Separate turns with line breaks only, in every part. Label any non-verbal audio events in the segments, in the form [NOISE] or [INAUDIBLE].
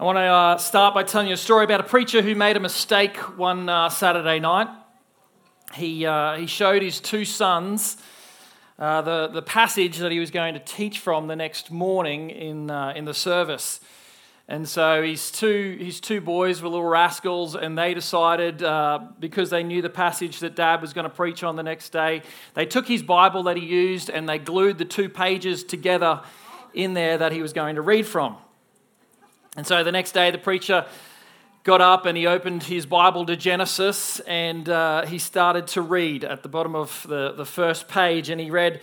I want to uh, start by telling you a story about a preacher who made a mistake one uh, Saturday night. He, uh, he showed his two sons uh, the, the passage that he was going to teach from the next morning in, uh, in the service. And so his two, his two boys were little rascals, and they decided, uh, because they knew the passage that dad was going to preach on the next day, they took his Bible that he used and they glued the two pages together in there that he was going to read from. And so the next day, the preacher got up and he opened his Bible to Genesis and uh, he started to read at the bottom of the, the first page. And he read,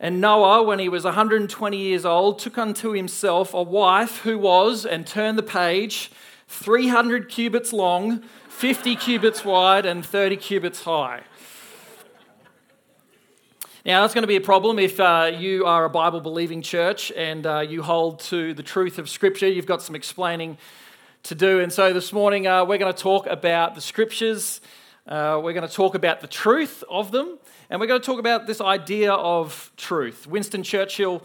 And Noah, when he was 120 years old, took unto himself a wife who was, and turned the page, 300 cubits long, 50 cubits wide, and 30 cubits high. Now, that's going to be a problem if uh, you are a Bible believing church and uh, you hold to the truth of Scripture. You've got some explaining to do. And so this morning, uh, we're going to talk about the Scriptures. Uh, we're going to talk about the truth of them. And we're going to talk about this idea of truth. Winston Churchill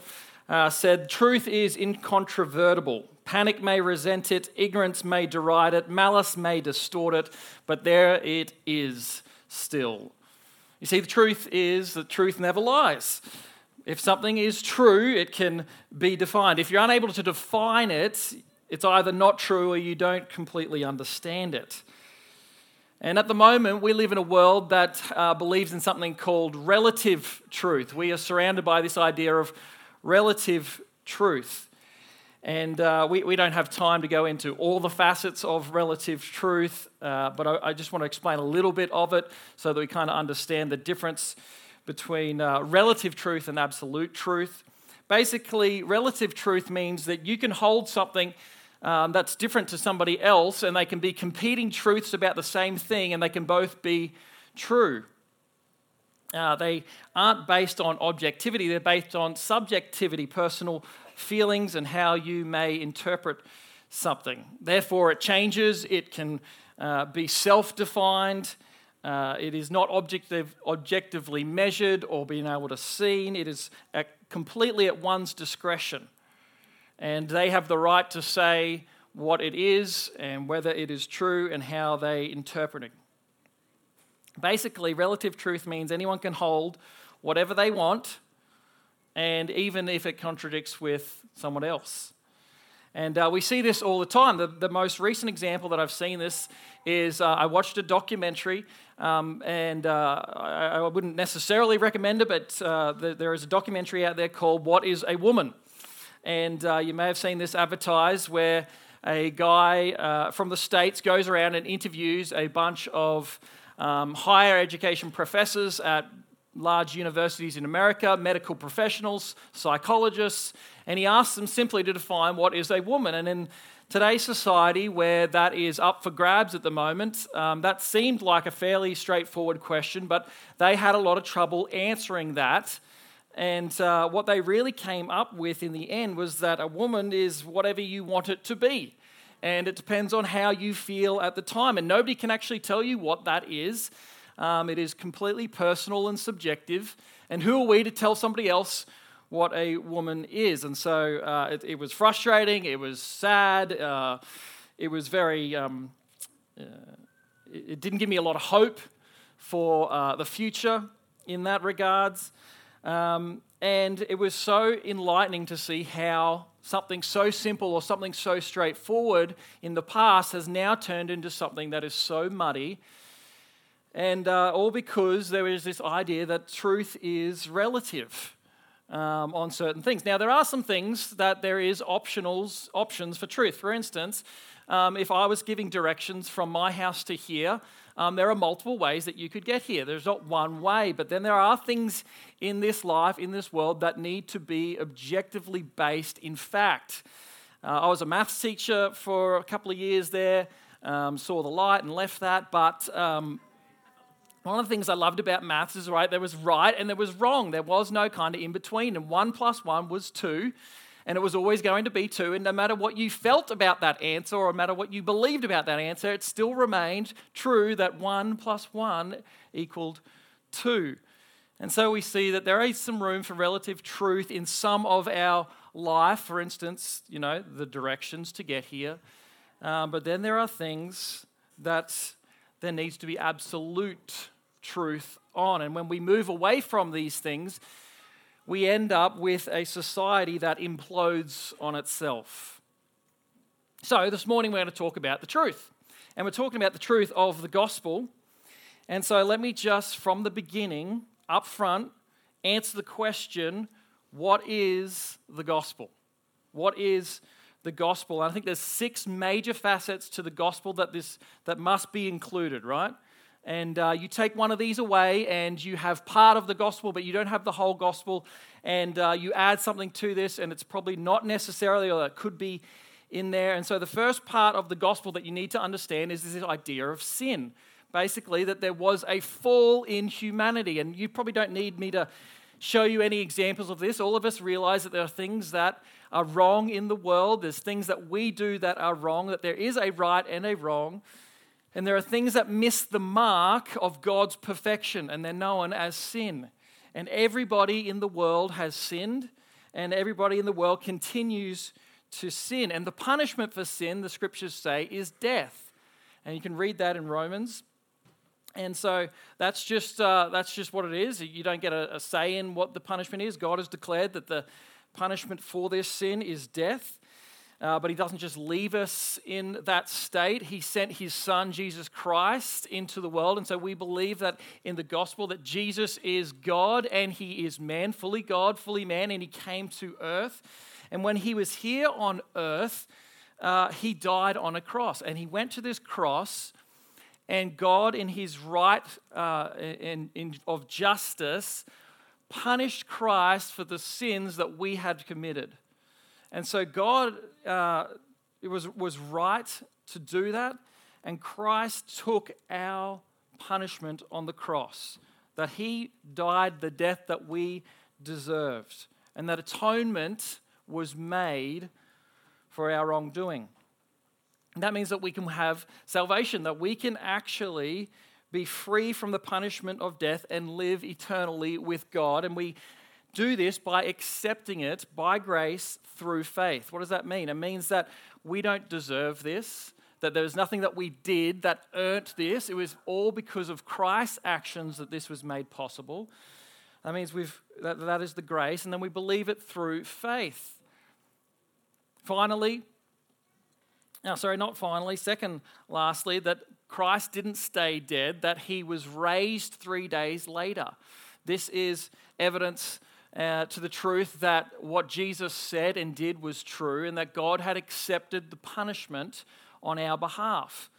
uh, said, Truth is incontrovertible. Panic may resent it, ignorance may deride it, malice may distort it, but there it is still. You see, the truth is that truth never lies. If something is true, it can be defined. If you're unable to define it, it's either not true or you don't completely understand it. And at the moment, we live in a world that uh, believes in something called relative truth. We are surrounded by this idea of relative truth. And uh, we, we don't have time to go into all the facets of relative truth, uh, but I, I, just want to explain a little bit of it so that we kind of understand the difference between uh, relative truth and absolute truth. Basically, relative truth means that you can hold something um, that's different to somebody else, and they can be competing truths about the same thing, and they can both be true. Uh, they aren't based on objectivity, they're based on subjectivity, personal feelings and how you may interpret something. Therefore, it changes, it can uh, be self defined. Uh, it is not objective, objectively measured or being able to seen. It is at, completely at one's discretion. And they have the right to say what it is and whether it is true and how they interpret it. Basically, relative truth means anyone can hold whatever they want and even if it contradicts with someone else. And uh, we see this all the time. The, the most recent example that I've seen this is uh, I watched a documentary, um, and uh, I, I, wouldn't necessarily recommend it, but uh, the, there is a documentary out there called What is a Woman? And uh, you may have seen this advertised where a guy uh, from the States goes around and interviews a bunch of um, higher education professors at large universities in America, medical professionals, psychologists, and he asked them simply to define what is a woman. And in today's society, where that is up for grabs at the moment, um, that seemed like a fairly straightforward question, but they had a lot of trouble answering that. And uh, what they really came up with in the end was that a woman is whatever you want it to be. And it depends on how you feel at the time. And nobody can actually tell you what that is. Um, it is completely personal and subjective. And who are we to tell somebody else what a woman is? And so uh, it, it, was frustrating, it was sad, uh, it was very, um, uh, it didn't give me a lot of hope for uh, the future in that regards. Um, and it was so enlightening to see how something so simple or something so straightforward in the past has now turned into something that is so muddy and uh, all because there is this idea that truth is relative um, on certain things. Now, there are some things that there is optionals, options for truth. For instance, um, if I was giving directions from my house to here, um, there are multiple ways that you could get here. There's not one way, but then there are things in this life, in this world, that need to be objectively based in fact. Uh, I was a maths teacher for a couple of years there, um, saw the light and left that, but um, one of the things I loved about maths is right, there was right and there was wrong. There was no kind of in between. And one plus one was two, and it was always going to be two. And no matter what you felt about that answer or no matter what you believed about that answer, it still remained true that one plus one equaled two. And so we see that there is some room for relative truth in some of our life, for instance, you know, the directions to get here. Um, but then there are things that there needs to be absolute truth on. And when we move away from these things, we end up with a society that implodes on itself. So, this morning we're going to talk about the truth. And we're talking about the truth of the gospel. And so, let me just from the beginning, up front, answer the question what is the gospel? What is the gospel? And I think there's six major facets to the gospel that, this, that must be included, right? And uh, you take one of these away and you have part of the gospel, but you don't have the whole gospel. And uh, you add something to this, and it's probably not necessarily, or it could be in there. And so the first part of the gospel that you need to understand is this idea of sin. Basically, that there was a fall in humanity. And you probably don't need me to show you any examples of this. All of us realize that there are things that are wrong in the world, there's things that we do that are wrong, that there is a right and a wrong. And there are things that miss the mark of God's perfection, and they're known as sin. And everybody in the world has sinned, and everybody in the world continues to sin. And the punishment for sin, the scriptures say, is death. And you can read that in Romans. And so that's just, uh, that's just what it is. You don't get a, a say in what the punishment is. God has declared that the punishment for this sin is death. Uh, but he doesn't just leave us in that state. He sent his son, Jesus Christ, into the world. And so we believe that in the gospel that Jesus is God and he is man, fully God, fully man, and he came to earth. And when he was here on earth, uh, he died on a cross. And he went to this cross, and God, in his right uh, in, in, of justice, punished Christ for the sins that we had committed. And so God uh, it was, was right to do that, and Christ took our punishment on the cross, that he died the death that we deserved, and that atonement was made for our wrongdoing. That means that we can have salvation, that we can actually be free from the punishment of death and live eternally with God. And we do this by accepting it by grace through faith. What does that mean? It means that we don't deserve this, that there's nothing that we did that earned this. It was all because of Christ's actions that this was made possible. That means we've, that, that is the grace, and then we believe it through faith. Finally, now, sorry, not finally, second, lastly, that Christ didn't stay dead, that he was raised three days later. This is evidence uh, to the truth that what Jesus said and did was true, and that God had accepted the punishment on our behalf.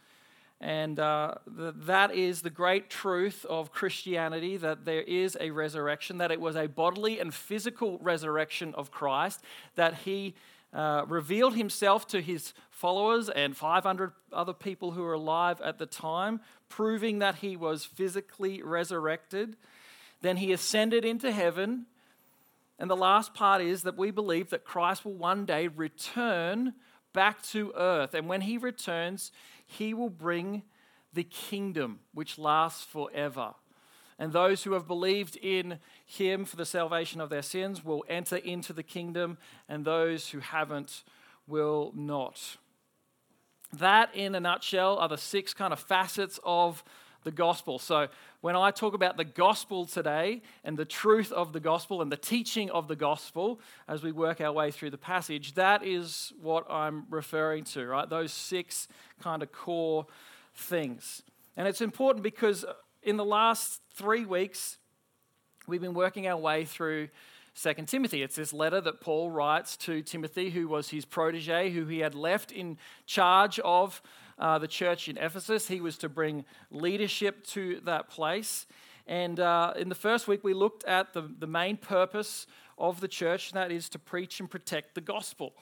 And uh, th- that is the great truth of Christianity that there is a resurrection, that it was a bodily and physical resurrection of Christ, that he uh, revealed himself to his followers and 500 other people who were alive at the time, proving that he was physically resurrected. Then he ascended into heaven. And the last part is that we believe that Christ will one day return back to earth. And when he returns, he will bring the kingdom which lasts forever. And those who have believed in him for the salvation of their sins will enter into the kingdom, and those who haven't will not. That, in a nutshell, are the six kind of facets of the gospel. So, when I talk about the gospel today and the truth of the gospel and the teaching of the gospel as we work our way through the passage, that is what I'm referring to, right? Those six kind of core things. And it's important because in the last three weeks, we've been working our way through Second Timothy. It's this letter that Paul writes to Timothy, who was his protege, who he had left in charge of uh, the church in Ephesus. He was to bring leadership to that place. And uh, in the first week, we looked at the, the main purpose of the church, and that is to preach and protect the gospel.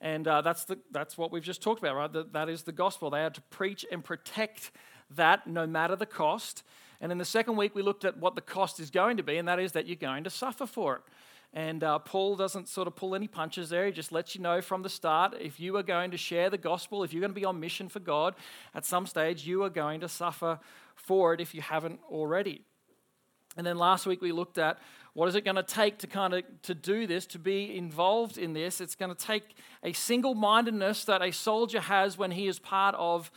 And uh, that's, the, that's what we've just talked about, right? That, that is the gospel. They are to preach and protect that no matter the cost. And in the second week, we looked at what the cost is going to be, and that is that you're going to suffer for it. And uh, Paul doesn't sort of pull any punches there. He just lets you know from the start if you are going to share the gospel, if you're going to be on mission for God, at some stage you are going to suffer for it if you haven't already. And then last week we looked at What is it going to take to kind of to do this, to be involved in this? It's going to take a single-mindedness that a soldier has when he is part of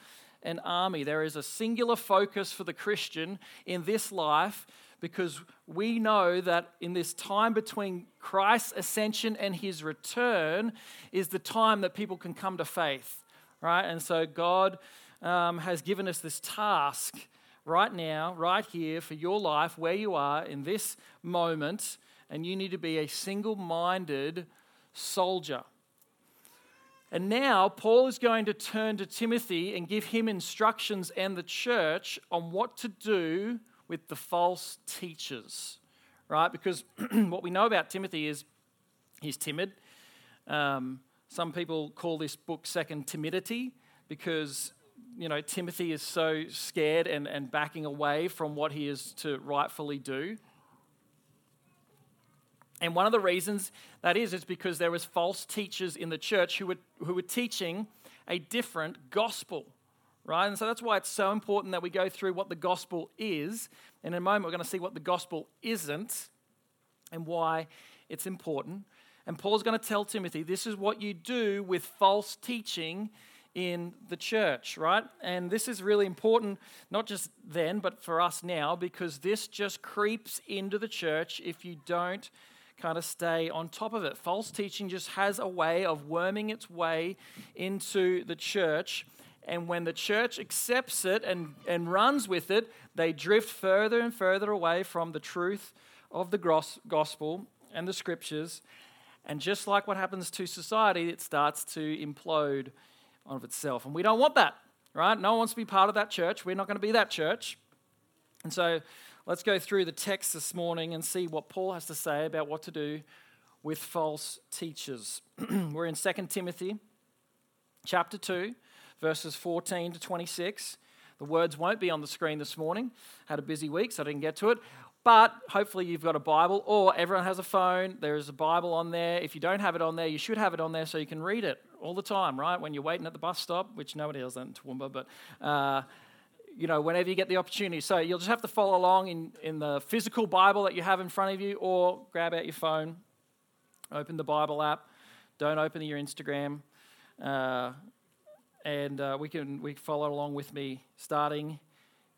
an army. There is a singular focus for the Christian in this life because we know that in this time between Christ's ascension and his return is the time that people can come to faith, right? And so God um, has given us this task right now, right here, for your life, where you are in this moment, and you need to be a single minded soldier. And now, Paul is going to turn to Timothy and give him instructions and the church on what to do with the false teachers, right? Because [CLEARS THROAT] what we know about Timothy is he's timid. Um, some people call this book Second Timidity because you know Timothy is so scared and, and backing away from what he is to rightfully do. And one of the reasons that is is because there was false teachers in the church who were, who were teaching a different gospel, right? And so that's why it's so important that we go through what the gospel is. And in a moment, we're going to see what the gospel isn't and why it's important. And Paul's going to tell Timothy this is what you do with false teaching in the church, right? And this is really important, not just then, but for us now, because this just creeps into the church if you don't kind of stay on top of it. False teaching just has a way of worming its way into the church. And when the church accepts it and, and runs with it, they drift further and further away from the truth of the gospel and the scriptures. And just like what happens to society, it starts to implode of itself. And we don't want that, right? No one wants to be part of that church. We're not going to be that church. And so Let's go through the text this morning and see what Paul has to say about what to do with false teachers. [CLEARS THROAT] We're in 2 Timothy chapter 2, verses 14 to 26. The words won't be on the screen this morning. Had a busy week, so I didn't get to it. But hopefully, you've got a Bible, or everyone has a phone. There is a Bible on there. If you don't have it on there, you should have it on there so you can read it all the time, right? When you're waiting at the bus stop, which nobody else in Toowoomba, but uh, you know, whenever you get the opportunity. So you'll just have to follow along in, in the physical Bible that you have in front of you, or grab out your phone, open the Bible app, don't open your Instagram, uh, and uh, we can we follow along with me starting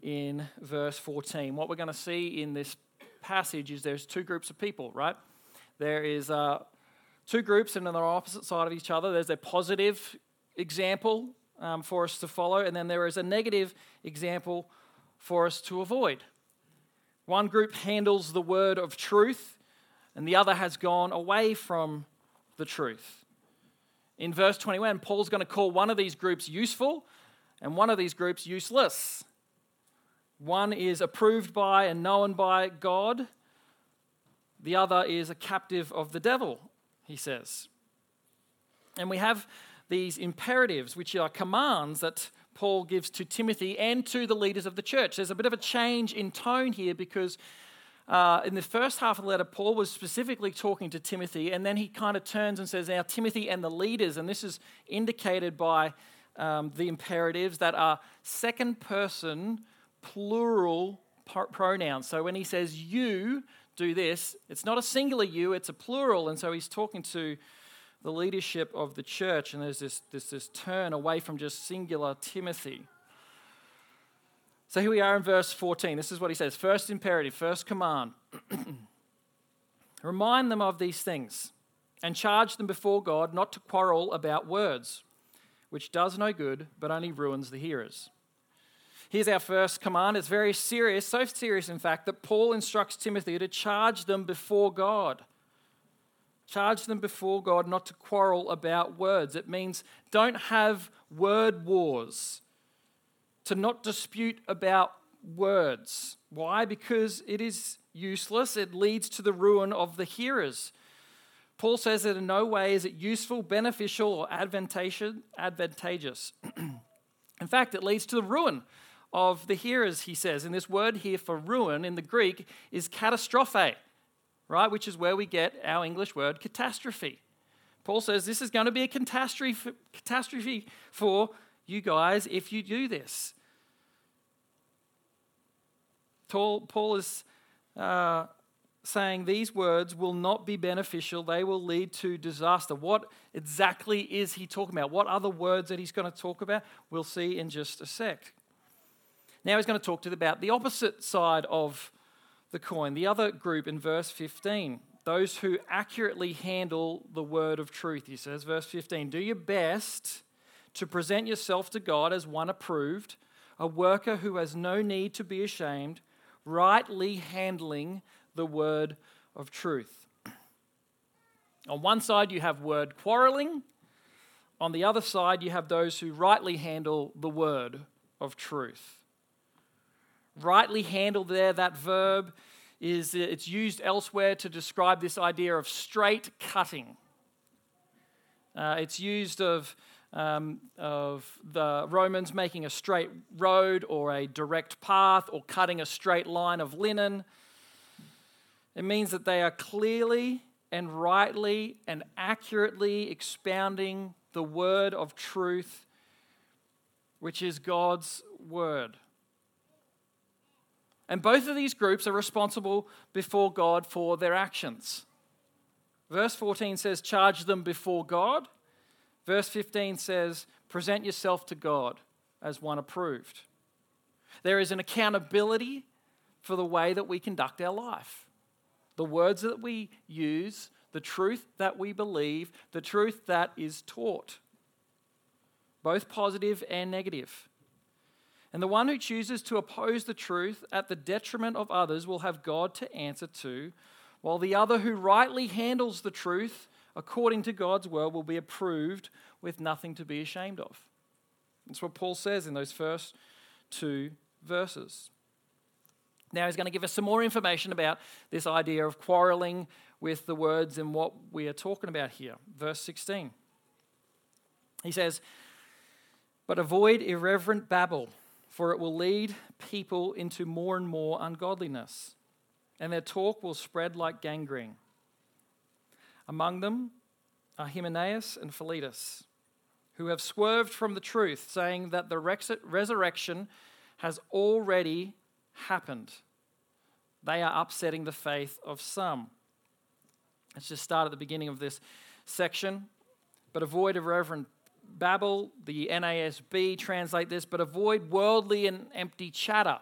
in verse 14. What we're going to see in this passage is there's two groups of people, right? There is uh, two groups, and on the opposite side of each other, there's a positive example um, for us to follow, and then there is a negative example for us to avoid. One group handles the word of truth, and the other has gone away from the truth. In verse 21, Paul's going to call one of these groups useful and one of these groups useless. One is approved by and known by God, the other is a captive of the devil, he says. And we have these imperatives, which are commands that Paul gives to Timothy and to the leaders of the church. There's a bit of a change in tone here because uh, in the first half of the letter, Paul was specifically talking to Timothy, and then he kind of turns and says, Now, Timothy and the leaders, and this is indicated by um, the imperatives that are second person plural pronouns. So when he says you do this, it's not a singular you, it's a plural, and so he's talking to the leadership of the church, and there's this, this, this turn away from just singular Timothy. So here we are in verse 14. This is what he says First imperative, first command. [CLEARS THROAT] Remind them of these things and charge them before God not to quarrel about words, which does no good but only ruins the hearers. Here's our first command. It's very serious, so serious, in fact, that Paul instructs Timothy to charge them before God. Charge them before God not to quarrel about words. It means don't have word wars, to not dispute about words. Why? Because it is useless, it leads to the ruin of the hearers. Paul says that in no way is it useful, beneficial, or advantageous. [CLEARS THROAT] in fact, it leads to the ruin of the hearers, he says. And this word here for ruin in the Greek is catastrophe right? Which is where we get our English word catastrophe. Paul says this is going to be a catastrophe, catastrophe for you guys if you do this. Paul is uh, saying these words will not be beneficial, they will lead to disaster. What exactly is he talking about? What other words that he's going to talk about? We'll see in just a sec. Now he's going to talk to about the opposite side of the coin, the other group in verse 15. Those who accurately handle the word of truth, he says, verse 15. Do your best to present yourself to God as one approved, a worker who has no need to be ashamed, rightly handling the word of truth. On one side, you have word quarreling. On the other side, you have those who rightly handle the word of truth. Rightly handled there, that verb is it's used elsewhere to describe this idea of straight cutting. Uh, it's used of, um, of the Romans making a straight road or a direct path or cutting a straight line of linen. It means that they are clearly and rightly and accurately expounding the word of truth, which is God's word. And both of these groups are responsible before God for their actions. Verse 14 says, Charge them before God. Verse 15 says, Present yourself to God as one approved. There is an accountability for the way that we conduct our life the words that we use, the truth that we believe, the truth that is taught, both positive and negative. And the one who chooses to oppose the truth at the detriment of others will have God to answer to, while the other who rightly handles the truth according to God's word will be approved with nothing to be ashamed of. That's what Paul says in those first two verses. Now he's going to give us some more information about this idea of quarreling with the words and what we are talking about here. Verse 16. He says, But avoid irreverent babble, for it will lead people into more and more ungodliness, and their talk will spread like gangrene. Among them are Hymenaeus and Philetus, who have swerved from the truth, saying that the resurrection has already happened. They are upsetting the faith of some. Let's just start at the beginning of this section. But avoid irreverent babble. The NASB translate this, but avoid worldly and empty chatter.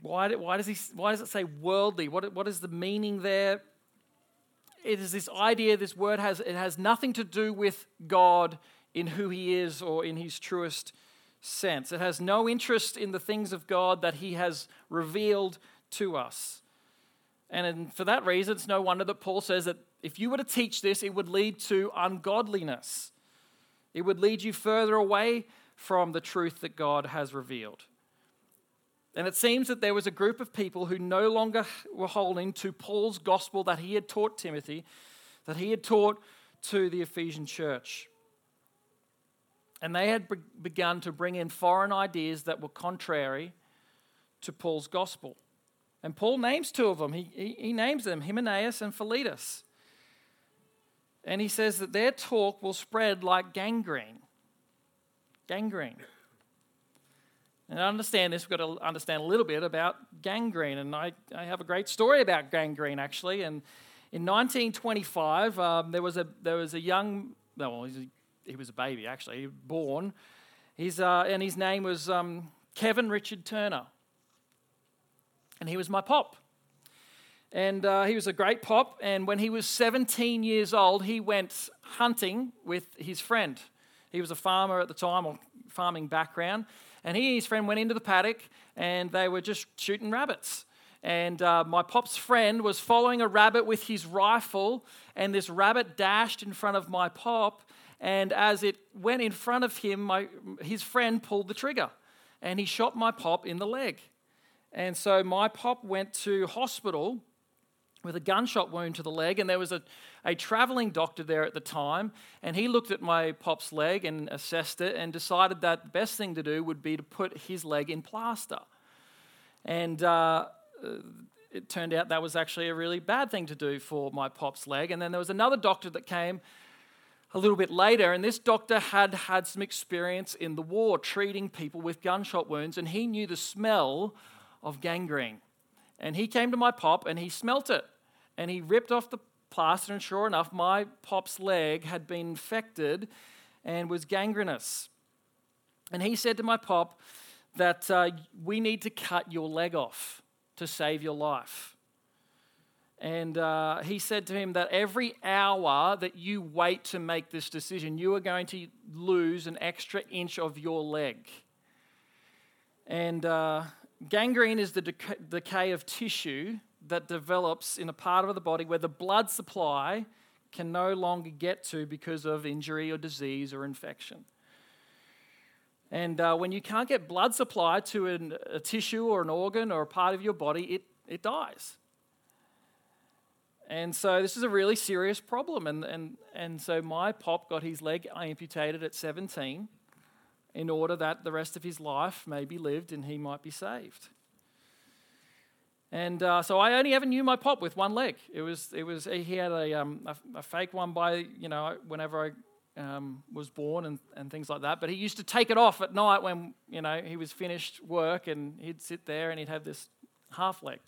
Why, why, does, he, why does it say worldly? What, what is the meaning there? It is this idea, this word has, it has nothing to do with God in who he is or in his truest sense. It has no interest in the things of God that He has revealed to us. And for that reason, it's no wonder that Paul says that if you were to teach this, it would lead to ungodliness. It would lead you further away from the truth that God has revealed. And it seems that there was a group of people who no longer were holding to Paul's gospel that he had taught Timothy, that he had taught to the Ephesian church. And they had be- begun to bring in foreign ideas that were contrary to Paul's gospel. And Paul names two of them. He, he, he names them Hymenaeus and Philetus. And he says that their talk will spread like gangrene. Gangrene. And to understand this, we've got to understand a little bit about gangrene. And I, I have a great story about gangrene, actually. And in 1925, um, there, was a, there was a young, well, he's a he was a baby actually, born. He's, uh, and his name was um, Kevin Richard Turner. And he was my pop. And uh, he was a great pop. And when he was 17 years old, he went hunting with his friend. He was a farmer at the time, or farming background. And he and his friend went into the paddock and they were just shooting rabbits. And uh, my pop's friend was following a rabbit with his rifle, and this rabbit dashed in front of my pop and as it went in front of him, my, his friend pulled the trigger and he shot my pop in the leg. And so my pop went to hospital with a gunshot wound to the leg, and there was a, a traveling doctor there at the time, and he looked at my pop's leg and assessed it and decided that the best thing to do would be to put his leg in plaster. And uh, it turned out that was actually a really bad thing to do for my pop's leg. And then there was another doctor that came a little bit later, and this doctor had had some experience in the war treating people with gunshot wounds, and he knew the smell of gangrene. And he came to my pop and he smelt it. And he ripped off the plaster, and sure enough, my pop's leg had been infected and was gangrenous. And he said to my pop that uh, we need to cut your leg off to save your life. And uh, he said to him that every hour that you wait to make this decision, you are going to lose an extra inch of your leg. And uh, gangrene is the decay of tissue that develops in a part of the body where the blood supply can no longer get to because of injury or disease or infection. And uh, when you can't get blood supply to an, a tissue or an organ or a part of your body, it, it dies. And so this is a really serious problem. And, and, and so my pop got his leg amputated at 17 in order that the rest of his life may be lived and he might be saved. And uh, so I only ever knew my pop with one leg. It was, it was he had a, um, a, a, fake one by, you know, whenever I um, was born and, and things like that. But he used to take it off at night when, you know, he was finished work and he'd sit there and he'd have this half leg.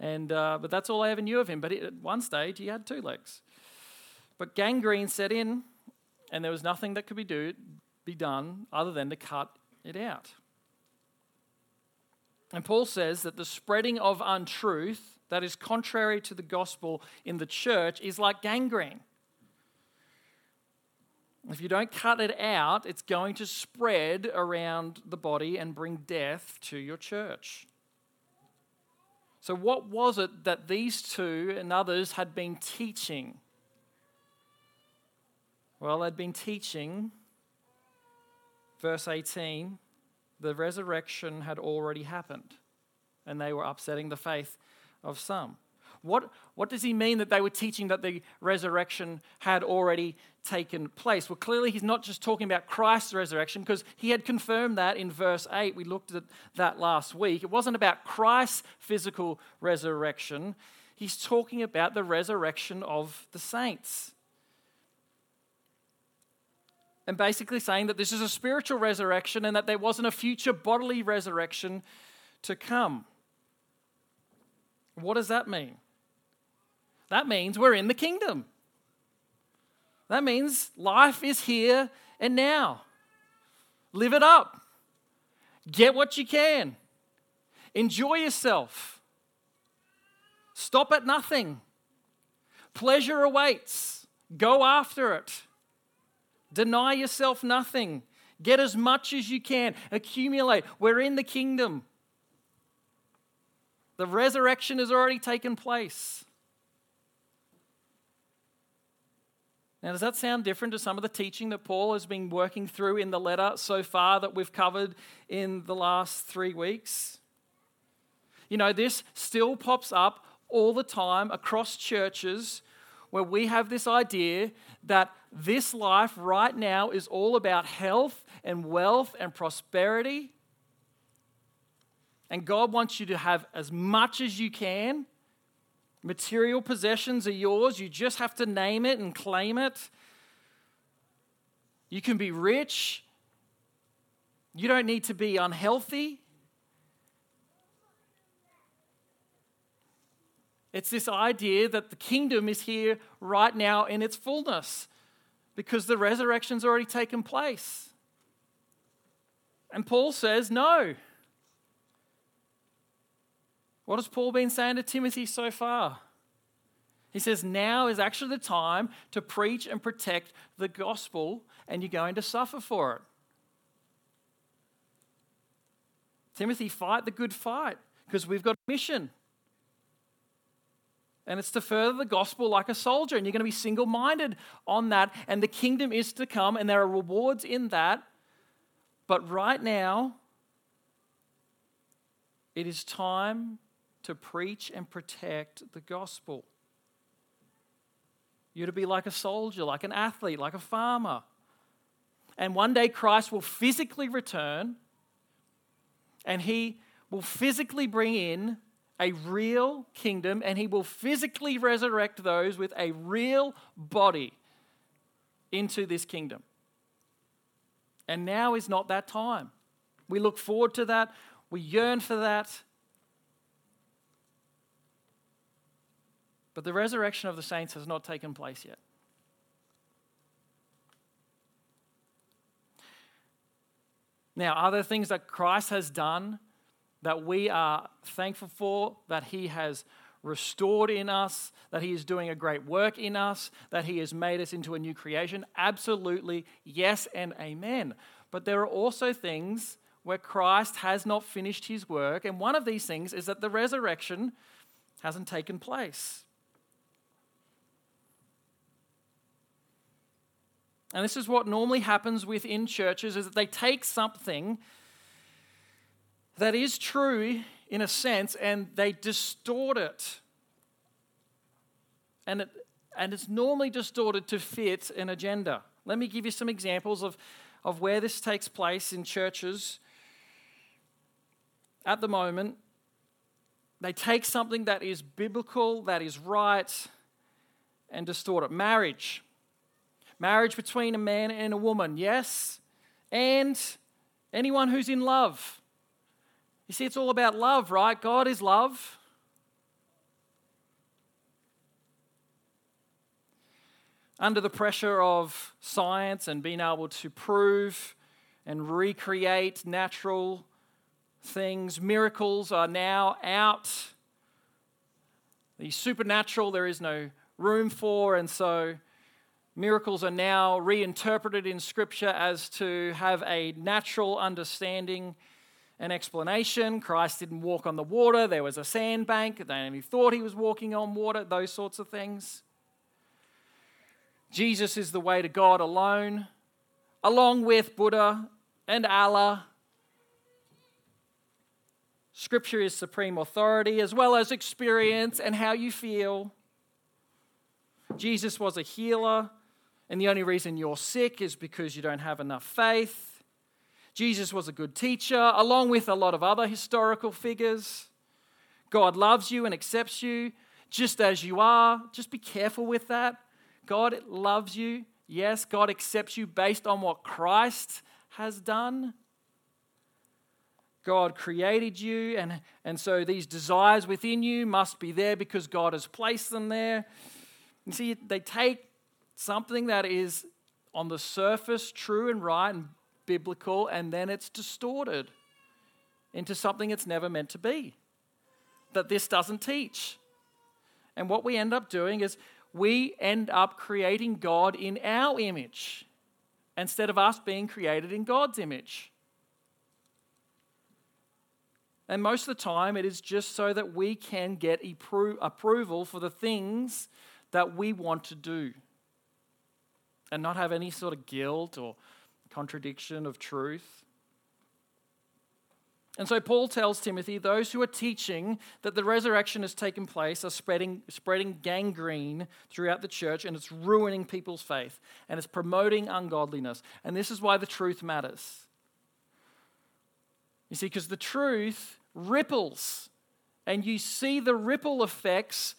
And, uh, but that's all I ever knew of him. But at one stage, he had two legs. But gangrene set in, and there was nothing that could be, do, be done other than to cut it out. And Paul says that the spreading of untruth that is contrary to the gospel in the church is like gangrene. If you don't cut it out, it's going to spread around the body and bring death to your church. So, what was it that these two and others had been teaching? Well, they'd been teaching verse 18, the resurrection had already happened, and they were upsetting the faith of some. What, what does he mean that they were teaching that the resurrection had already taken place? Well, clearly, he's not just talking about Christ's resurrection because he had confirmed that in verse 8. We looked at that last week. It wasn't about Christ's physical resurrection, he's talking about the resurrection of the saints and basically saying that this is a spiritual resurrection and that there wasn't a future bodily resurrection to come. What does that mean? That means we're in the kingdom. That means life is here and now. Live it up. Get what you can. Enjoy yourself. Stop at nothing. Pleasure awaits. Go after it. Deny yourself nothing. Get as much as you can. Accumulate. We're in the kingdom. The resurrection has already taken place. Now, does that sound different to some of the teaching that Paul has been working through in the letter so far that we've covered in the last three weeks? You know, this still pops up all the time across churches where we have this idea that this life right now is all about health and wealth and prosperity. And God wants you to have as much as you can. Material possessions are yours. You just have to name it and claim it. You can be rich. You don't need to be unhealthy. It's this idea that the kingdom is here right now in its fullness because the resurrection's already taken place. And Paul says, no. What has Paul been saying to Timothy so far? He says, now is actually the time to preach and protect the gospel, and you're going to suffer for it. Timothy, fight the good fight because we've got a mission and it's to further the gospel like a soldier, and you're going to be single minded on that. And the kingdom is to come, and there are rewards in that. But right now, it is time to preach and protect the gospel. You're to be like a soldier, like an athlete, like a farmer. And one day Christ will physically return and he will physically bring in a real kingdom and he will physically resurrect those with a real body into this kingdom. And now is not that time. We look forward to that, we yearn for that. But the resurrection of the saints has not taken place yet. Now, are there things that Christ has done that we are thankful for, that He has restored in us, that He is doing a great work in us, that He has made us into a new creation? Absolutely, yes and amen. But there are also things where Christ has not finished His work, and one of these things is that the resurrection hasn't taken place. And this is what normally happens within churches is that they take something that is true in a sense and they distort it. And, it, and it's normally distorted to fit an agenda. Let me give you some examples of, of where this takes place in churches. At the moment, they take something that is biblical, that is right, and distort it. Marriage. Marriage between a man and a woman, yes. And anyone who's in love. You see, it's all about love, right? God is love. Under the pressure of science and being able to prove and recreate natural things, miracles are now out. The supernatural, there is no room for, and so miracles are now reinterpreted in Scripture as to have a natural understanding an explanation. Christ didn't walk on the water, there was a sandbank, they only thought he was walking on water, those sorts of things. Jesus is the way to God alone, along with Buddha and Allah. Scripture is supreme authority, as well as experience and how you feel. Jesus was a healer, and the only reason you're sick is because you don't have enough faith. Jesus was a good teacher, along with a lot of other historical figures. God loves you and accepts you just as you are. Just be careful with that. God loves you. Yes, God accepts you based on what Christ has done. God created you, and, and so these desires within you must be there because God has placed them there. You see, they take something that is on the surface true and right and biblical and then it's distorted into something it's never meant to be. That this doesn't teach. And what we end up doing is we end up creating God in our image instead of us being created in God's image. And most of the time, it is just so that we can get approval for the things that we want to do and not have any sort of guilt or contradiction of truth. And so Paul tells Timothy those who are teaching that the resurrection has taken place are spreading, spreading gangrene throughout the church and it's ruining people's faith and it's promoting ungodliness. And this is why the truth matters. You see, because the truth ripples and you see the ripple effects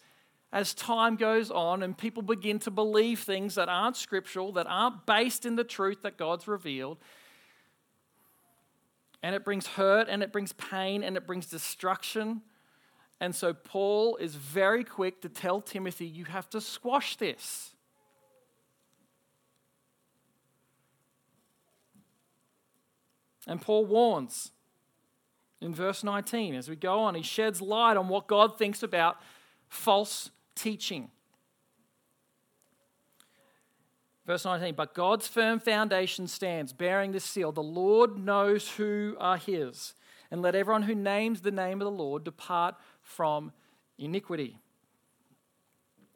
as time goes on and people begin to believe things that aren't scriptural, that aren't based in the truth that God's revealed. And it brings hurt and it brings pain and it brings destruction. And so Paul is very quick to tell Timothy, you have to squash this. And Paul warns in verse 19 as we go on, he sheds light on what God thinks about false teaching. Verse 19, but God's firm foundation stands, bearing this seal. The Lord knows who are his, and let everyone who names the name of the Lord depart from iniquity.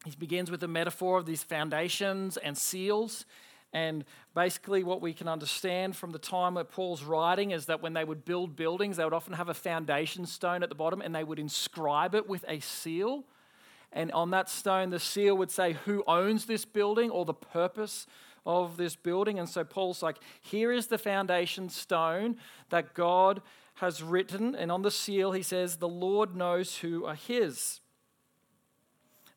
He begins with a metaphor of these foundations and seals. And basically, what we can understand from the time that Paul's writing is that when they would build buildings, they would often have a foundation stone at the bottom and they would inscribe it with a seal and on that stone, the seal would say who owns this building or the purpose of this building. And so Paul's like, here is the foundation stone that God has written. And on the seal, he says, the Lord knows who are his.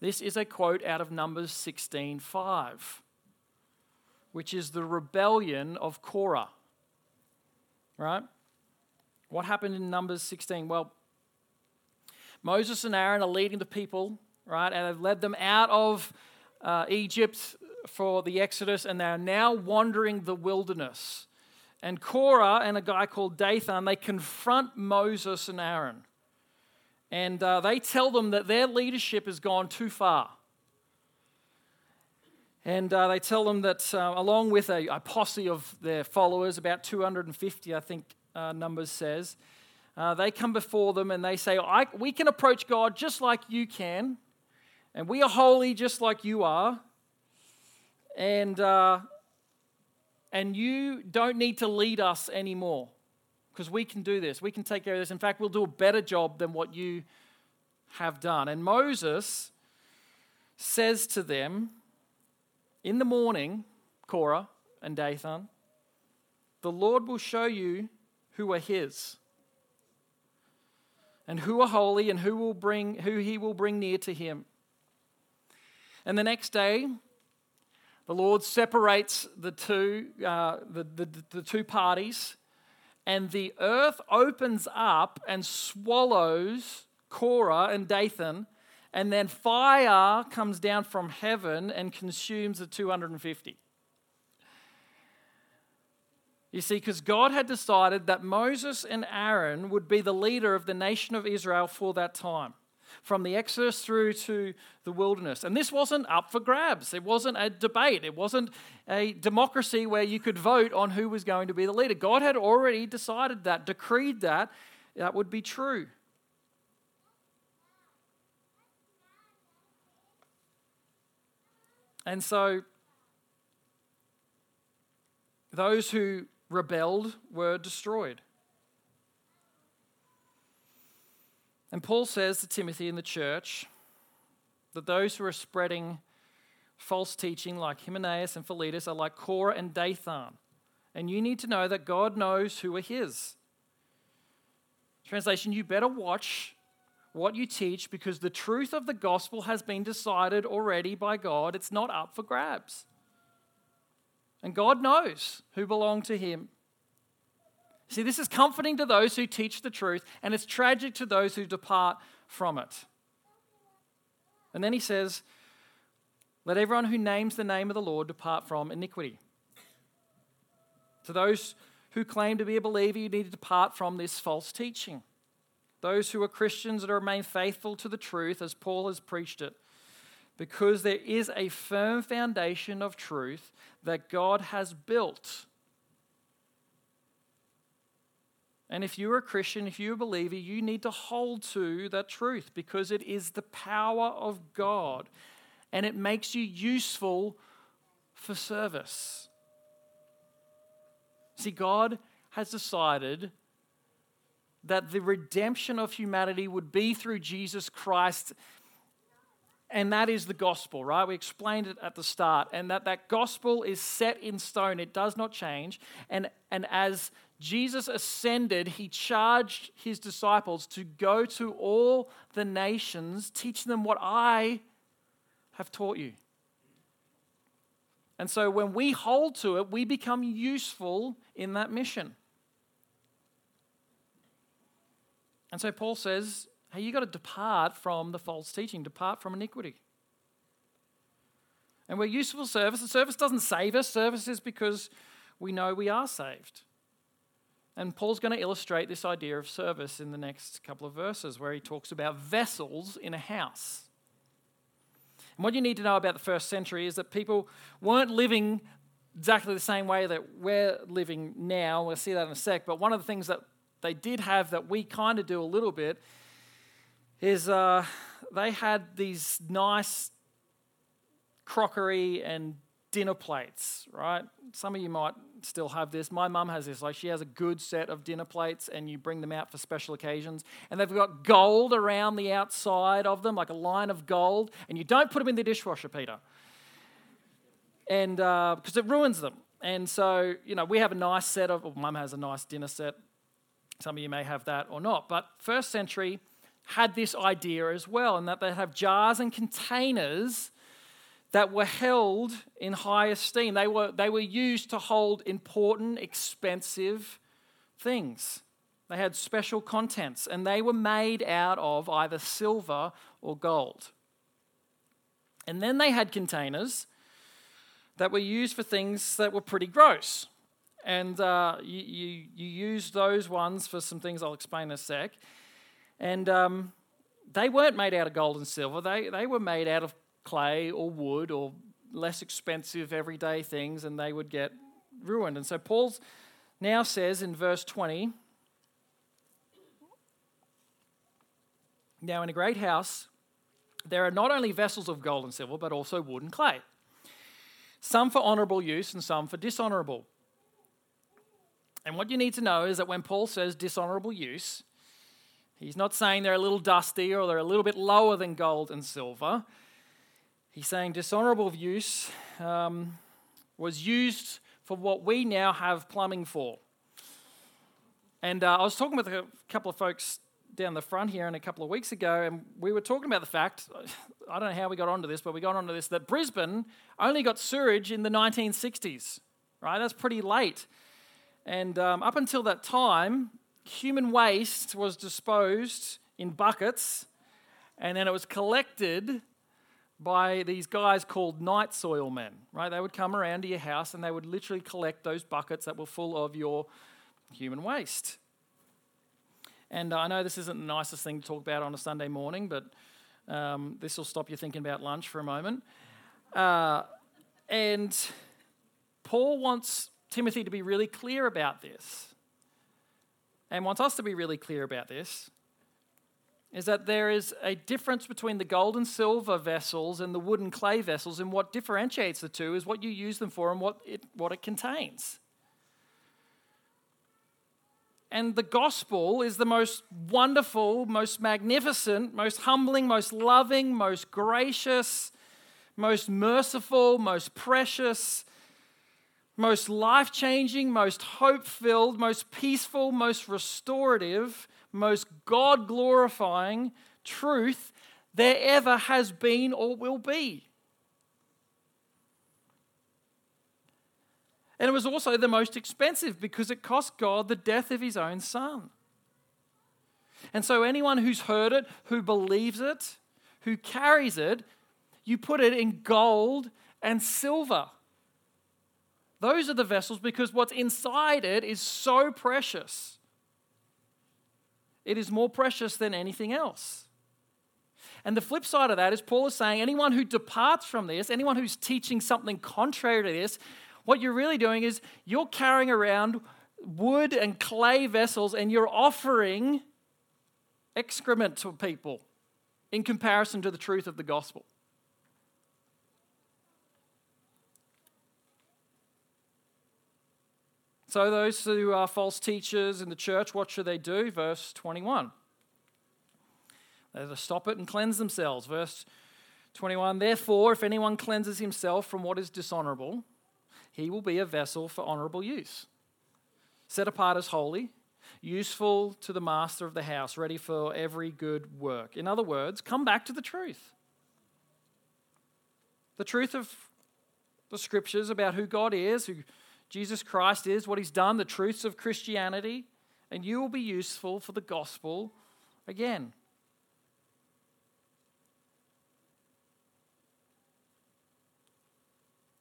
This is a quote out of Numbers 16:5, which is the rebellion of Korah. Right? What happened in Numbers 16? Well, Moses and Aaron are leading the people right? And have led them out of uh, Egypt for the Exodus, and they are now wandering the wilderness. And Korah and a guy called Dathan, they confront Moses and Aaron. And uh, they tell them that their leadership has gone too far. And uh, they tell them that, uh, along with a, a, posse of their followers, about 250, I think uh, Numbers says, uh, they come before them and they say, We can approach God just like you can, and we are holy just like you are. And, uh, and you don't need to lead us anymore because we can do this. We can take care of this. In fact, we'll do a better job than what you have done. And Moses says to them, in the morning, Korah and Dathan, the Lord will show you who are his and who are holy and who will bring who he will bring near to him. And the next day, the Lord separates the two, uh, the, the, the two parties, and the earth opens up and swallows Korah and Dathan and then fire comes down from heaven and consumes the 250. You see, because God had decided that Moses and Aaron would be the leader of the nation of Israel for that time, from the Exodus through to the wilderness. And this wasn't up for grabs. It wasn't a debate. It wasn't a democracy where you could vote on who was going to be the leader. God had already decided that, decreed that that would be true. And so those who rebelled were destroyed. And Paul says to Timothy in the church that those who are spreading false teaching, like Hymenaeus and Philetus, are like Korah and Dathan. And you need to know that God knows who are his. Translation, you better watch what you teach because the truth of the gospel has been decided already by God. It's not up for grabs. And God knows who belong to Him. See, this is comforting to those who teach the truth, and it's tragic to those who depart from it. And then he says, Let everyone who names the name of the Lord depart from iniquity. To those who claim to be a believer, you need to depart from this false teaching those who are Christians that remain faithful to the truth as Paul has preached it, because there is a firm foundation of truth that God has built. And if you're a Christian, if you're a believer, you need to hold to that truth because it is the power of God and it makes you useful for service. See, God has decided that the redemption of humanity would be through Jesus Christ. And that is the gospel, right? We explained it at the start. And that that gospel is set in stone, it does not change. And, and as Jesus ascended, he charged his disciples to go to all the nations, teaching them what I have taught you. And so when we hold to it, we become useful in that mission. And so Paul says, hey, you've got to depart from the false teaching, depart from iniquity. And we're useful service. The service doesn't save us, service is because we know we are saved. And Paul's going to illustrate this idea of service in the next couple of verses where he talks about vessels in a house. And what you need to know about the first century is that people weren't living exactly the same way that we're living now. We'll see that in a sec. But one of the things that they did have that we kind of do a little bit is uh, they had these nice crockery and dinner plates, right? Some of you might still have this. My mum has this. Like she has a good set of dinner plates, and you bring them out for special occasions. And they've got gold around the outside of them, like a line of gold. And you don't put them in the dishwasher, Peter, and because uh, it ruins them. And so, you know, we have a nice set of. Well, mum has a nice dinner set some of you may have that or not. But first century had this idea as well, and that they have jars and containers that were held in high esteem. They were, they were used to hold important, expensive things. They had special contents, and they were made out of either silver or gold. And then they had containers that were used for things that were pretty gross. And uh, you, you, you, use those ones for some things I'll explain in a sec. And um, they weren't made out of gold and silver, they, they were made out of clay or wood or less expensive everyday things, and they would get ruined. And so Paul now says in verse 20 Now, in a great house, there are not only vessels of gold and silver, but also wood and clay, some for honorable use and some for dishonorable. And what you need to know is that when Paul says dishonorable use, he's not saying they're a little dusty or they're a little bit lower than gold and silver. He's saying dishonorable use um, was used for what we now have plumbing for. And uh, I was talking with a couple of folks down the front here and a couple of weeks ago, and we were talking about the fact I don't know how we got onto this, but we got onto this that Brisbane only got sewage in the 1960s, right? That's pretty late. And um, up until that time, human waste was disposed in buckets, and then it was collected by these guys called night soil men, right? They would come around to your house and they would literally collect those buckets that were full of your human waste. And I know this isn't the nicest thing to talk about on a Sunday morning, but um, this will stop you thinking about lunch for a moment. Uh, and Paul wants Timothy to be really clear about this, and wants us to be really clear about this. Is that there is a difference between the gold and silver vessels and the wood and clay vessels, and what differentiates the two is what you use them for and what it, what it contains. And the gospel is the most wonderful, most magnificent, most humbling, most loving, most gracious, most merciful, most precious, most life changing, most hope filled, most peaceful, most restorative, most God glorifying truth there ever has been or will be. And it was also the most expensive because it cost God the death of his own son. And so, anyone who's heard it, who believes it, who carries it, you put it in gold and silver. Those are the vessels because what's inside it is so precious. It is more precious than anything else. And the flip side of that is Paul is saying anyone who departs from this, anyone who's teaching something contrary to this, what you're really doing is you're carrying around wood and clay vessels and you're offering excrement to people in comparison to the truth of the gospel. So, those who are false teachers in the church, what should they do? Verse 21. They're to stop it and cleanse themselves. Verse 21 Therefore, if anyone cleanses himself from what is dishonorable, he will be a vessel for honorable use, set apart as holy, useful to the master of the house, ready for every good work. In other words, come back to the truth. The truth of the scriptures about who God is, who Jesus Christ is, what he's done, the truths of Christianity, and you will be useful for the gospel again.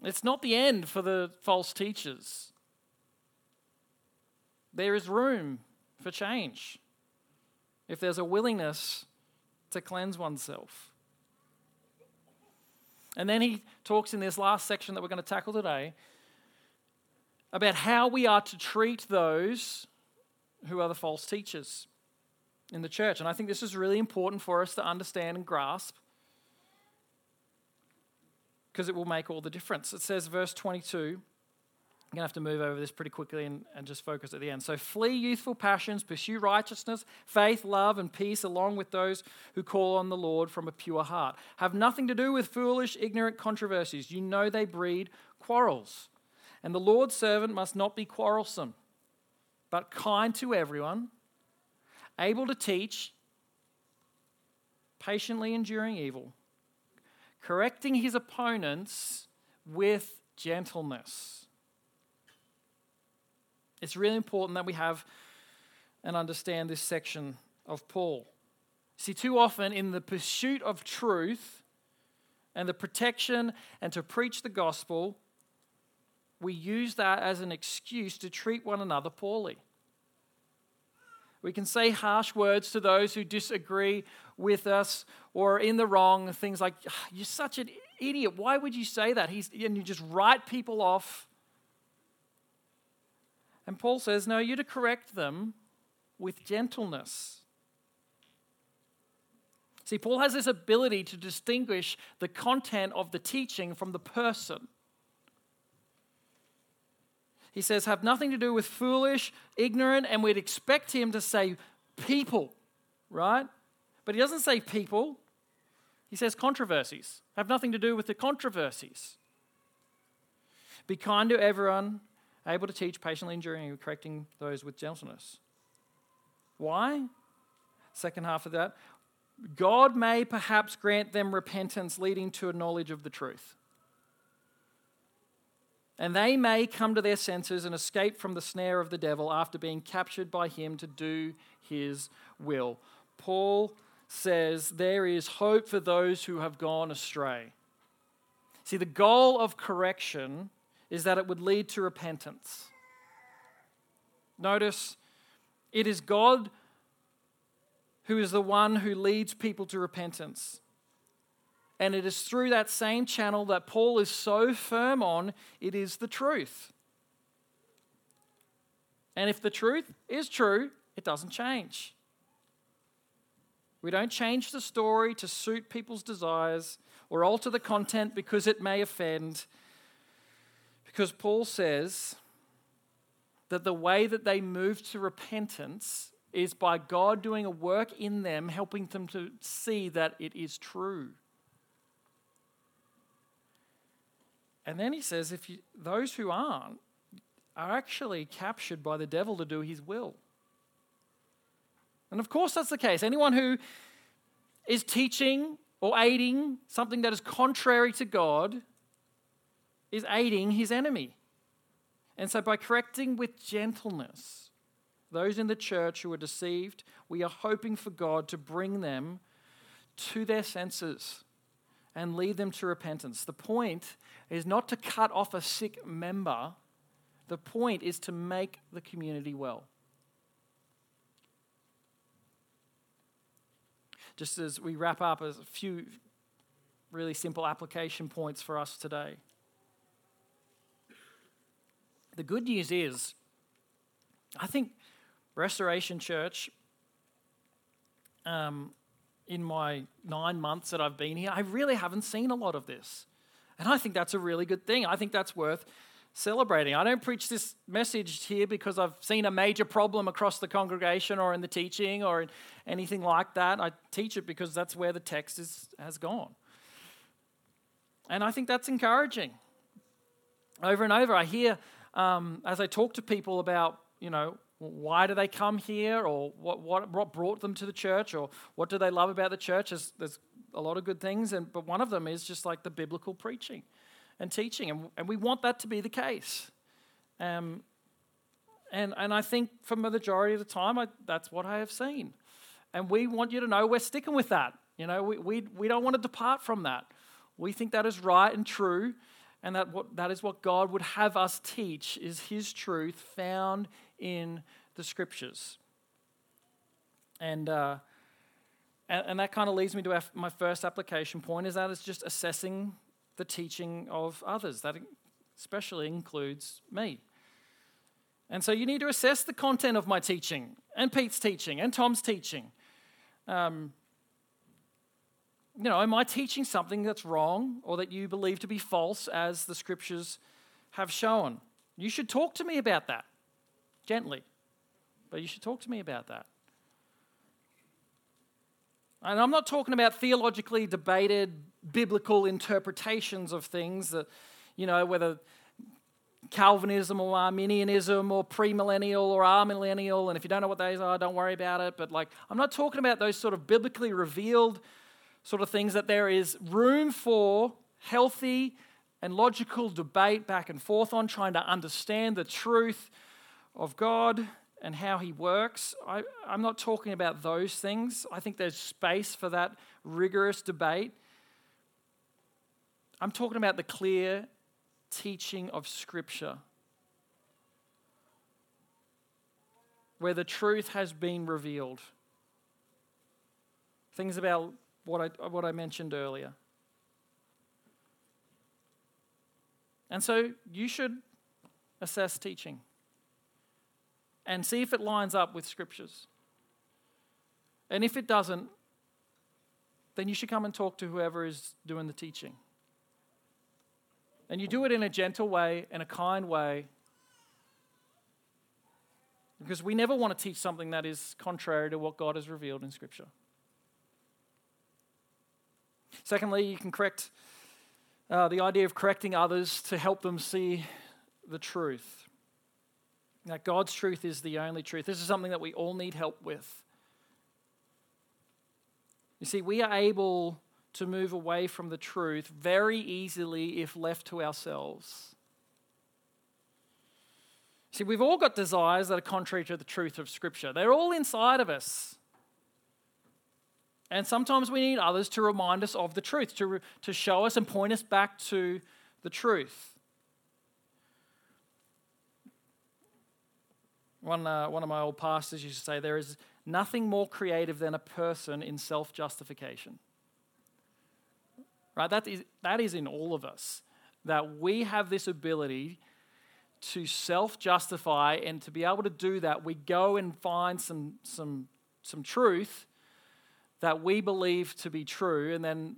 It's not the end for the false teachers. There is room for change if there's a willingness to cleanse oneself. And then he talks in this last section that we're going to tackle today about how we are to treat those who are the false teachers in the church. And I think this is really important for us to understand and grasp because it will make all the difference. It says, verse 22, I'm going to have to move over this pretty quickly and, and just focus at the end. So, flee youthful passions, pursue righteousness, faith, love, and peace, along with those who call on the Lord from a pure heart. Have nothing to do with foolish, ignorant controversies. You know they breed quarrels. And the Lord's servant must not be quarrelsome, but kind to everyone, able to teach, patiently enduring evil correcting his opponents with gentleness. It's really important that we have and understand this section of Paul. See, too often in the pursuit of truth and the protection and to preach the gospel, we use that as an excuse to treat one another poorly. We can say harsh words to those who disagree with us or in the wrong. Things like, ah, You're such an idiot. Why would you say that? He's, and you just write people off. And Paul says, No, you're to correct them with gentleness. See, Paul has this ability to distinguish the content of the teaching from the person. He says, have nothing to do with foolish, ignorant, and we'd expect him to say people, right? But he doesn't say people. He says controversies. Have nothing to do with the controversies. Be kind to everyone, able to teach, patiently enduring, and correcting those with gentleness. Why? Second half of that. God may perhaps grant them repentance leading to a knowledge of the truth and they may come to their senses and escape from the snare of the devil after being captured by him to do his will. Paul says there is hope for those who have gone astray. See, the goal of correction is that it would lead to repentance. Notice, it is God who is the one who leads people to repentance. And it is through that same channel that Paul is so firm on it is the truth. And if the truth is true, it doesn't change. We don't change the story to suit people's desires or alter the content because it may offend. Because Paul says that the way that they move to repentance is by God doing a work in them, helping them to see that it is true. And then he says, if you, those who aren't are actually captured by the devil to do his will. And of course, that's the case. Anyone who is teaching or aiding something that is contrary to God is aiding his enemy. And so, by correcting with gentleness those in the church who are deceived, we are hoping for God to bring them to their senses and lead them to repentance. The point is not to cut off a sick member, the point is to make the community well. Just as we wrap up, a few really simple application points for us today. The good news is, I think Restoration Church um, in my nine months that I've been here, I really haven't seen a lot of this. And I think that's a really good thing. I think that's worth celebrating. I don't preach this message here because I've seen a major problem across the congregation or in the teaching or anything like that. I teach it because that's where the text is, has gone. And I think that's encouraging. Over and over, I hear um, as I talk to people about, you know, why do they come here or what, what, what brought them to the church or what do they love about the church there's, there's a lot of good things and, but one of them is just like the biblical preaching and teaching and, and we want that to be the case. Um, and, and i think for the majority of the time I, that's what i have seen. And we want you to know we're sticking with that. You know we, we, we don't want to depart from that. We think that is right and true and that, what, that is what God would have us teach is His truth found in the Scriptures. And, uh, and, and, that kind of leads me to my first application point is that it's just assessing the teaching of others. That especially includes me. And so you need to assess the content of my teaching and Pete's teaching and Tom's teaching. Um, you know, am I teaching something that's wrong or that you believe to be false as the scriptures have shown? You should talk to me about that gently, but you should talk to me about that. And I'm not talking about theologically debated biblical interpretations of things that, you know, whether Calvinism or Arminianism or premillennial or amillennial, and if you don't know what those are, don't worry about it. But like, I'm not talking about those sort of biblically revealed sort of things that there is room for healthy and logical debate back and forth on, trying to understand the truth of God and how He works. I, am not talking about those things. I think there's space for that rigorous debate. I'm talking about the clear teaching of Scripture, where the truth has been revealed. Things about what I, what I mentioned earlier. And so you should assess teaching and see if it lines up with scriptures. And if it doesn't, then you should come and talk to whoever is doing the teaching. And you do it in a gentle way, in a kind way, because we never want to teach something that is contrary to what God has revealed in Scripture. Secondly, you can correct uh, the idea of correcting others to help them see the truth. That God's truth is the only truth. This is something that we all need help with. You see, we are able to move away from the truth very easily if left to ourselves. See, we've all got desires that are contrary to the truth of Scripture, they're all inside of us. And sometimes we need others to remind us of the truth, to, to show us and point us back to the truth. One, uh, one of my old pastors used to say, There is nothing more creative than a person in self justification. Right? That is, that is in all of us. That we have this ability to self justify, and to be able to do that, we go and find some, some, some truth that we believe to be true. And then,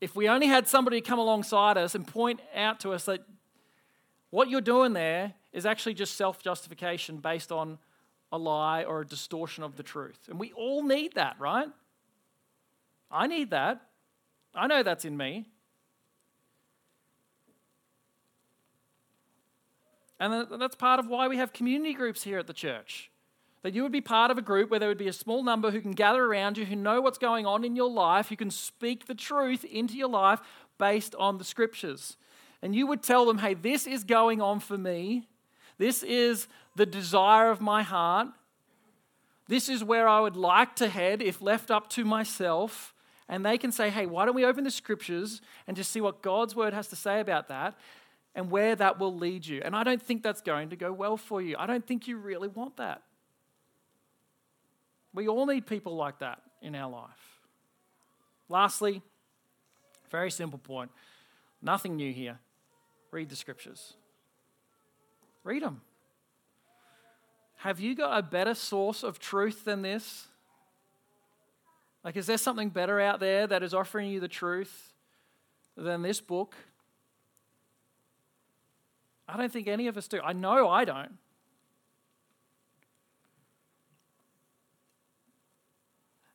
if we only had somebody come alongside us and point out to us that what you're doing there is actually just self justification based on a lie or a distortion of the truth. And we all need that, right? I need that. I know that's in me. And that's part of why we have community groups here at the church. That you would be part of a group where there would be a small number who can gather around you, who know what's going on in your life, who can speak the truth into your life based on the scriptures. And you would tell them, hey, this is going on for me. This is the desire of my heart. This is where I would like to head if left up to myself. And they can say, hey, why don't we open the scriptures and just see what God's word has to say about that and where that will lead you. And I don't think that's going to go well for you. I don't think you really want that. We all need people like that in our life. Lastly, very simple point nothing new here. Read the scriptures, read them. Have you got a better source of truth than this? Like, is there something better out there that is offering you the truth than this book? I don't think any of us do. I know I don't.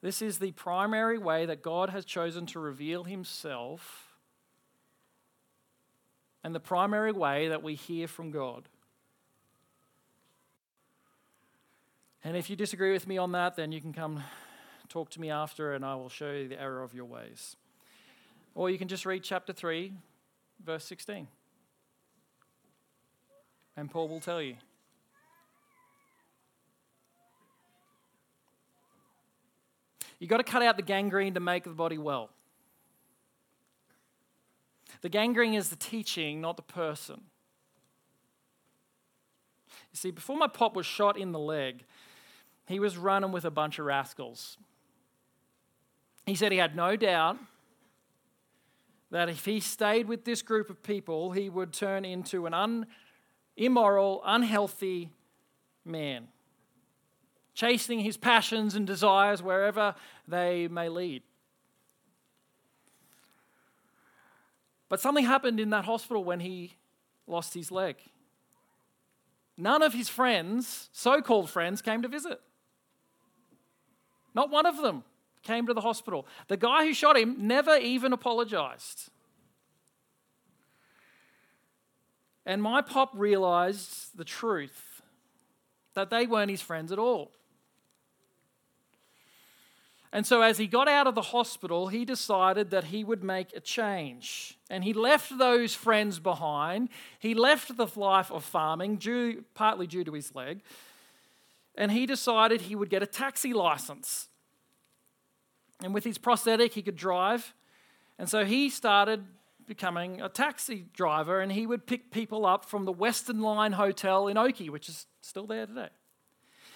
This is the primary way that God has chosen to reveal himself and the primary way that we hear from God. And if you disagree with me on that, then you can come talk to me after and I will show you the error of your ways. Or you can just read chapter 3, verse 16. And Paul will tell you. You've got to cut out the gangrene to make the body well. The gangrene is the teaching, not the person. You see, before my pop was shot in the leg, he was running with a bunch of rascals. He said he had no doubt that if he stayed with this group of people, he would turn into an un, immoral, unhealthy man chasing his passions and desires wherever they may lead. But something happened in that hospital when he lost his leg. None of his friends, so called friends, came to visit. Not one of them came to the hospital. The guy who shot him never even apologized. And my pop realized the truth that they weren't his friends at all. And so, as he got out of the hospital, he decided that he would make a change. And he left those friends behind. He left the life of farming, due, partly due to his leg. And he decided he would get a taxi license. And with his prosthetic, he could drive. And so he started becoming a taxi driver and he would pick people up from the Western Line Hotel in Oakey, which is still there today.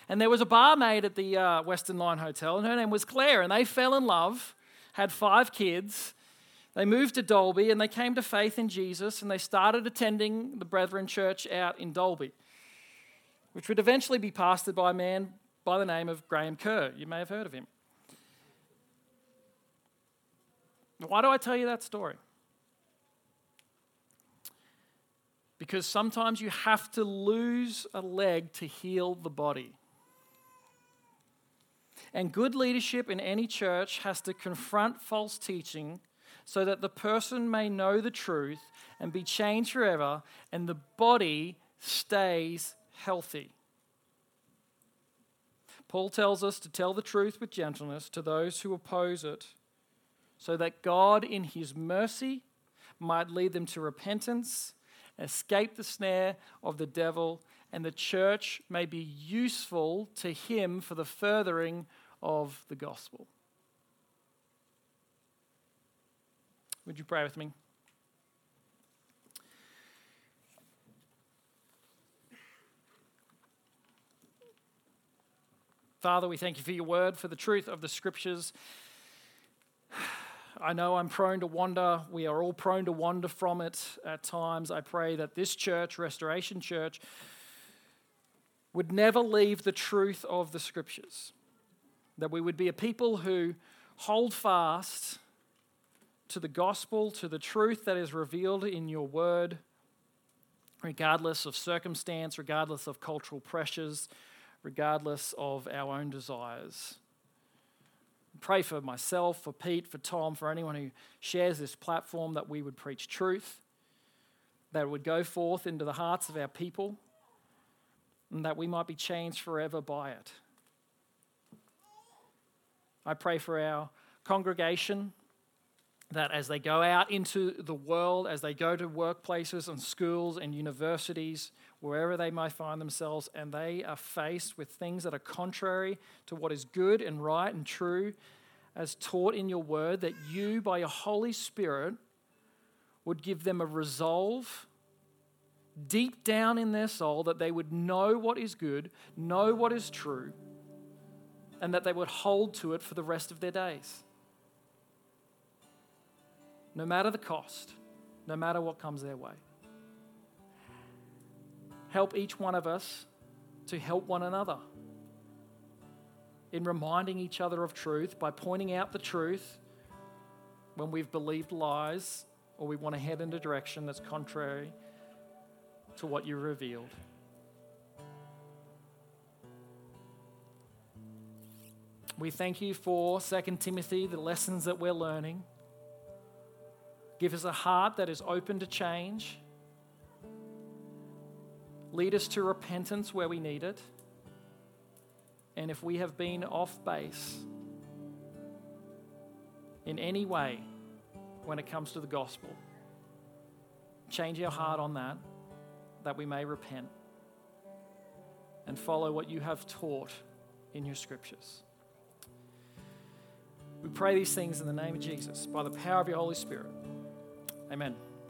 And there was a barmaid at the uh, Western Line Hotel, and her name was Claire, and they fell in love, had five kids. They moved to Dalby and they came to faith in Jesus and they started attending the Brethren Church out in Dalby, which would eventually be pastored by a man by the name of Graham Kerr. You may have heard of him. Why do I tell you that story? Because sometimes you have to lose a leg to heal the body. And good leadership in any church has to confront false teaching so that the person may know the truth and be changed forever, and the body stays healthy. Paul tells us to tell the truth with gentleness to those who oppose it, so that God, in his mercy, might lead them to repentance, escape the snare of the devil, and the church may be useful to him for the furthering of the gospel. Would you pray with me? Father, we thank you for your word, for the truth of the scriptures. [SIGHS] I know I'm prone to wander. We are all prone to wander from it at times. I pray that this church, Restoration Church, would never leave the truth of the scriptures. That we would be a people who hold fast to the gospel, to the truth that is revealed in your word, regardless of circumstance, regardless of cultural pressures, regardless of our own desires. Pray for myself, for Pete, for Tom, for anyone who shares this platform that we would preach truth, that it would go forth into the hearts of our people, and that we might be changed forever by it. I pray for our congregation that as they go out into the world, as they go to workplaces and schools and universities, wherever they may find themselves, and they are faced with things that are contrary to what is good and right and true, as taught in your word, that you, by your Holy Spirit, would give them a resolve deep down in their soul that they would know what is good, know what is true, and that they would hold to it for the rest of their days no matter the cost, no matter what comes their way. Help each one of us to help one another in reminding each other of truth by pointing out the truth when we've believed lies or we want to head in a direction that's contrary to what you revealed. We thank you for 2 Timothy, the lessons that we're learning. Give us a heart that is open to change. Lead us to repentance where we need it. And if we have been off base in any way when it comes to the gospel, change our heart on that, that we may repent and follow what you have taught in your scriptures. We pray these things in the name of Jesus by the power of your Holy Spirit. Amen.